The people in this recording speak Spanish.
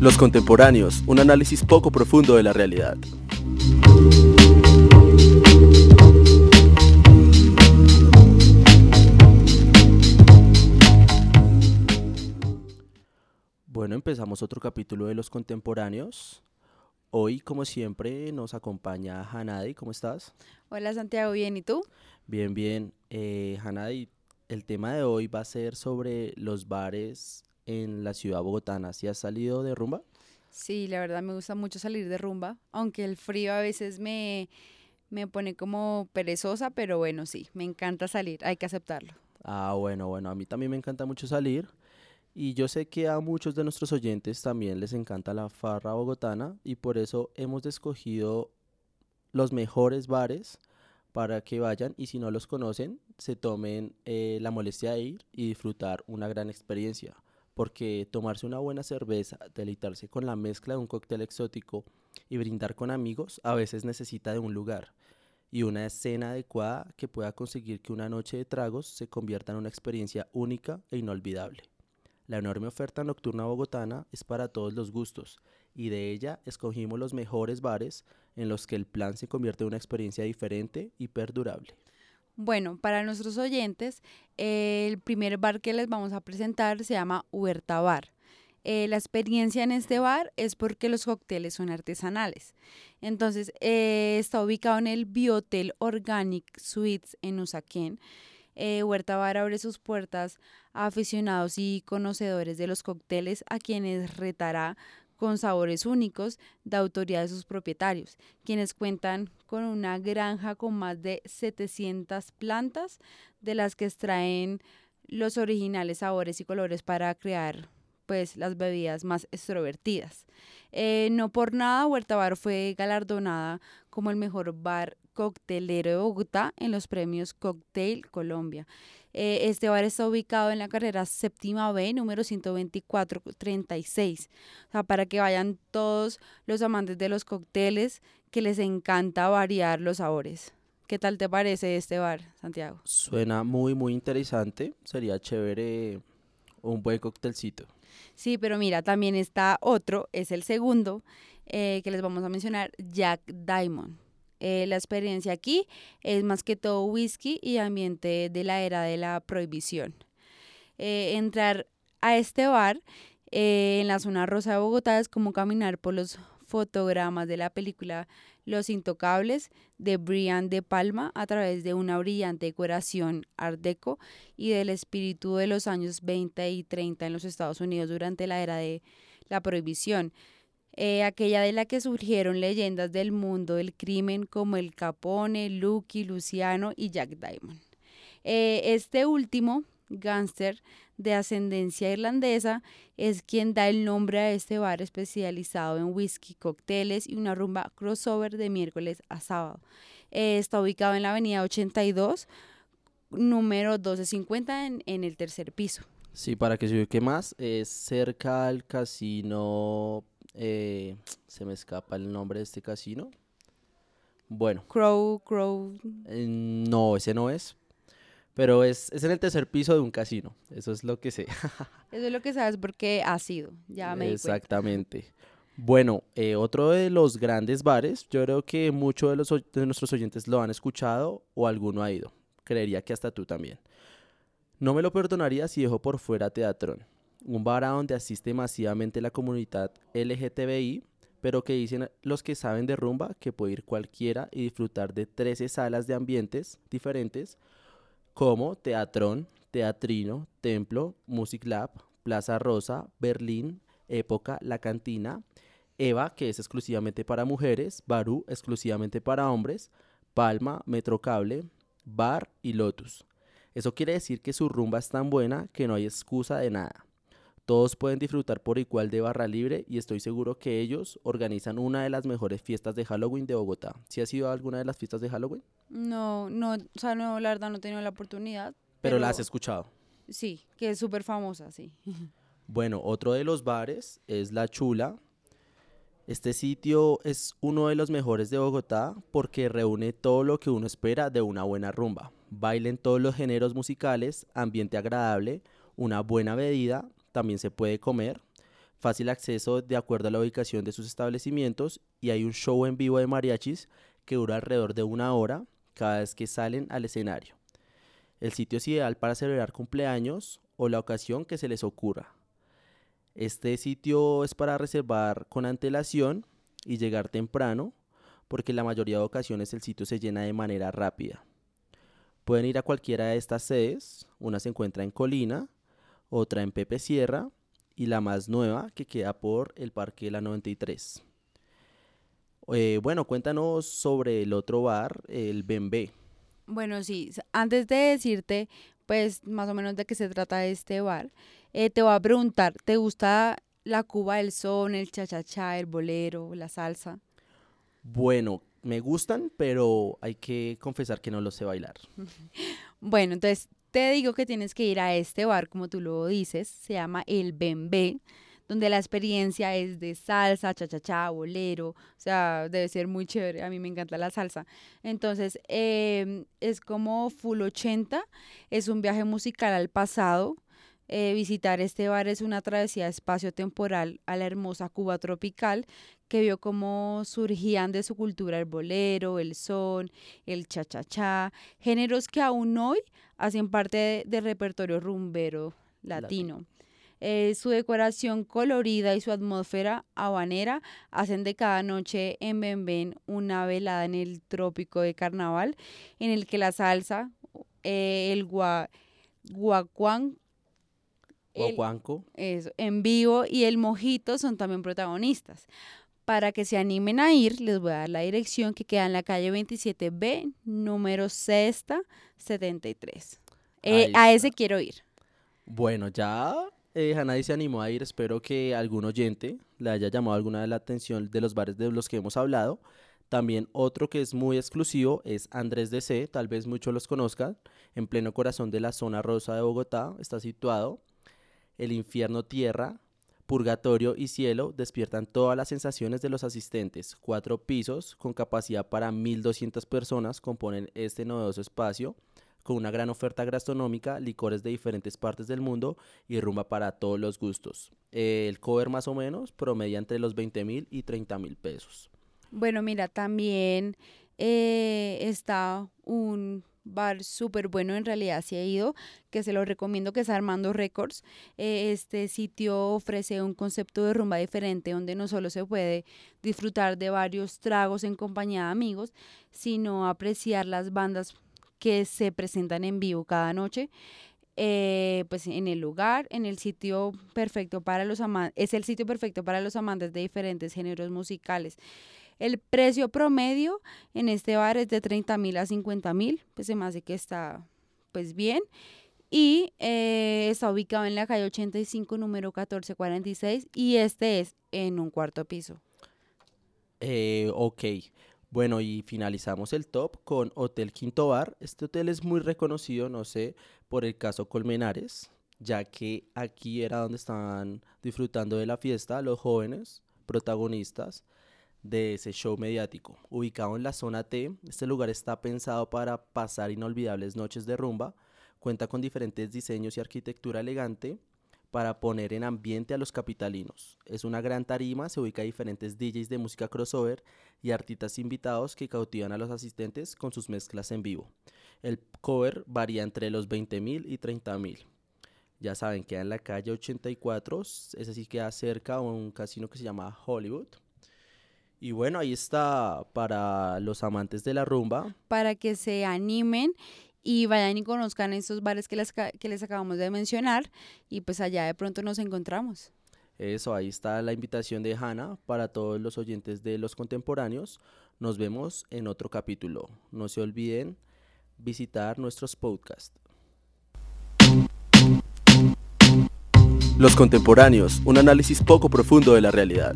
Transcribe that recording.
Los contemporáneos, un análisis poco profundo de la realidad. Bueno, empezamos otro capítulo de Los contemporáneos. Hoy, como siempre, nos acompaña Hanadi. ¿Cómo estás? Hola Santiago, bien, ¿y tú? Bien, bien. Eh, Hanadi, el tema de hoy va a ser sobre los bares en la ciudad bogotana. ¿Sí has salido de rumba? Sí, la verdad me gusta mucho salir de rumba, aunque el frío a veces me, me pone como perezosa, pero bueno, sí, me encanta salir, hay que aceptarlo. Ah, bueno, bueno, a mí también me encanta mucho salir. Y yo sé que a muchos de nuestros oyentes también les encanta la farra bogotana y por eso hemos escogido los mejores bares para que vayan y si no los conocen, se tomen eh, la molestia de ir y disfrutar una gran experiencia. Porque tomarse una buena cerveza, deleitarse con la mezcla de un cóctel exótico y brindar con amigos a veces necesita de un lugar y una escena adecuada que pueda conseguir que una noche de tragos se convierta en una experiencia única e inolvidable. La enorme oferta nocturna bogotana es para todos los gustos y de ella escogimos los mejores bares en los que el plan se convierte en una experiencia diferente y perdurable. Bueno, para nuestros oyentes, el primer bar que les vamos a presentar se llama Huerta Bar. Eh, la experiencia en este bar es porque los cócteles son artesanales. Entonces, eh, está ubicado en el Biotel Organic Suites en Usaquén. Eh, Huerta Bar abre sus puertas a aficionados y conocedores de los cócteles a quienes retará con sabores únicos de autoría de sus propietarios, quienes cuentan con una granja con más de 700 plantas de las que extraen los originales sabores y colores para crear pues las bebidas más extrovertidas. Eh, no por nada Huerta Bar fue galardonada como el mejor bar coctelero de Bogotá en los premios Cocktail Colombia. Eh, este bar está ubicado en la carrera séptima B, número 12436. O sea, para que vayan todos los amantes de los cócteles que les encanta variar los sabores. ¿Qué tal te parece este bar, Santiago? Suena muy, muy interesante. Sería chévere un buen cóctelcito. Sí, pero mira, también está otro, es el segundo eh, que les vamos a mencionar, Jack Diamond. Eh, la experiencia aquí es más que todo whisky y ambiente de la era de la prohibición. Eh, entrar a este bar eh, en la zona rosa de Bogotá es como caminar por los fotogramas de la película Los Intocables de Brian De Palma a través de una brillante decoración art deco y del espíritu de los años 20 y 30 en los Estados Unidos durante la era de la prohibición. Eh, aquella de la que surgieron leyendas del mundo del crimen como el Capone, Lucky, Luciano y Jack Diamond. Eh, este último, gángster de ascendencia irlandesa, es quien da el nombre a este bar especializado en whisky, cócteles y una rumba crossover de miércoles a sábado. Eh, está ubicado en la avenida 82, número 1250 en, en el tercer piso. Sí, para que se ubique más, es cerca al casino eh, se me escapa el nombre de este casino. Bueno. Crow, Crow. Eh, no, ese no es. Pero es, es, en el tercer piso de un casino. Eso es lo que sé. Eso es lo que sabes porque ha sido. Ya me Exactamente. Bueno, eh, otro de los grandes bares, yo creo que muchos de, los, de nuestros oyentes lo han escuchado o alguno ha ido. Creería que hasta tú también. No me lo perdonaría si dejo por fuera Teatrón un bar donde asiste masivamente la comunidad LGTBI, pero que dicen los que saben de rumba que puede ir cualquiera y disfrutar de 13 salas de ambientes diferentes como Teatrón, Teatrino, Templo, Music Lab, Plaza Rosa, Berlín, Época, La Cantina, Eva, que es exclusivamente para mujeres, Barú, exclusivamente para hombres, Palma, Metrocable, Bar y Lotus. Eso quiere decir que su rumba es tan buena que no hay excusa de nada. Todos pueden disfrutar por igual de barra libre y estoy seguro que ellos organizan una de las mejores fiestas de Halloween de Bogotá. ¿Sí has ido a alguna de las fiestas de Halloween? No, no, o sea, no, la verdad no he tenido la oportunidad. Pero, la has escuchado. Sí, que es súper famosa, sí. Bueno, otro de los bares es La Chula. Este sitio es uno de los mejores de Bogotá porque reúne todo lo que uno espera de una buena rumba. Baile en todos los géneros musicales, ambiente agradable, una buena bebida también se puede comer, fácil acceso de acuerdo a la ubicación de sus establecimientos y hay un show en vivo de mariachis que dura alrededor de una hora cada vez que salen al escenario. El sitio es ideal para celebrar cumpleaños o la ocasión que se les ocurra. Este sitio es para reservar con antelación y llegar temprano, porque la mayoría de ocasiones el sitio se llena de manera rápida. Pueden ir a cualquiera de estas sedes, una se encuentra en Colina, otra en Pepe Sierra y la más nueva que queda por el Parque de la 93. Eh, bueno, cuéntanos sobre el otro bar, el Bembé. Bueno, sí, antes de decirte, pues, más o menos de qué se trata este bar, eh, te voy a preguntar, ¿te gusta la cuba del son, el cha-cha-cha, el bolero, la salsa? Bueno, me gustan, pero hay que confesar que no lo sé bailar. bueno, entonces te digo que tienes que ir a este bar, como tú lo dices, se llama El Bembé donde la experiencia es de salsa, cha-cha-cha, bolero, o sea, debe ser muy chévere, a mí me encanta la salsa. Entonces, em, es como Full 80, es un viaje musical al pasado. Eh, visitar este bar es una travesía espacio-temporal a la hermosa Cuba tropical que vio cómo surgían de su cultura el bolero, el son, el cha-cha-cha, géneros que aún hoy hacen parte del repertorio rumbero latino. Eh, su decoración colorida y su atmósfera habanera hacen de cada noche en Benben una velada en el trópico de carnaval en el que la salsa, eh, el gua, guacuán, Guacuanco. en vivo y el mojito son también protagonistas. Para que se animen a ir, les voy a dar la dirección que queda en la calle 27B, número sexta 73. Eh, a ese quiero ir. Bueno, ya eh, nadie se animó a ir. Espero que algún oyente le haya llamado alguna de la atención de los bares de los que hemos hablado. También otro que es muy exclusivo es Andrés DC, tal vez muchos los conozcan, en pleno corazón de la zona rosa de Bogotá, está situado. El infierno tierra, purgatorio y cielo despiertan todas las sensaciones de los asistentes. Cuatro pisos con capacidad para 1.200 personas componen este novedoso espacio con una gran oferta gastronómica, licores de diferentes partes del mundo y rumba para todos los gustos. el cover más o menos promedia entre los 20 mil y 30 mil pesos. Bueno, mira, también eh, está un bar súper bueno, en realidad se ha ido, que se lo recomiendo, que es Armando Records. Eh, este sitio ofrece un concepto de rumba diferente, donde no solo se puede disfrutar de varios tragos en compañía de amigos, sino apreciar las bandas que se presentan en vivo cada noche. Eh, pues en el lugar, en el sitio perfecto para los amantes, es el sitio perfecto para los amantes de diferentes géneros musicales. El precio promedio en este bar es de 30 mil a 50 mil, pues se me hace que está pues bien. Y eh, está ubicado en la calle 85, número 1446, y este es en un cuarto piso. Eh, ok. Bueno, y finalizamos el top con Hotel Quinto Bar. Este hotel es muy reconocido, no sé, por el caso Colmenares, ya que aquí era donde estaban disfrutando de la fiesta los jóvenes protagonistas de ese show mediático. Ubicado en la zona T, este lugar está pensado para pasar inolvidables noches de rumba, cuenta con diferentes diseños y arquitectura elegante, para poner en ambiente a los capitalinos. Es una gran tarima, se ubica diferentes DJs de música crossover y artistas invitados que cautivan a los asistentes con sus mezclas en vivo. El cover varía entre los 20 mil y 30 mil. Ya saben, queda en la calle 84, ese sí queda cerca a un casino que se llama Hollywood. Y bueno, ahí está para los amantes de la rumba. Para que se animen y vayan y conozcan estos bares que les, que les acabamos de mencionar y pues allá de pronto nos encontramos. Eso, ahí está la invitación de Hanna para todos los oyentes de los contemporáneos. Nos vemos en otro capítulo. No se olviden visitar nuestros podcasts. Los contemporáneos, un análisis poco profundo de la realidad.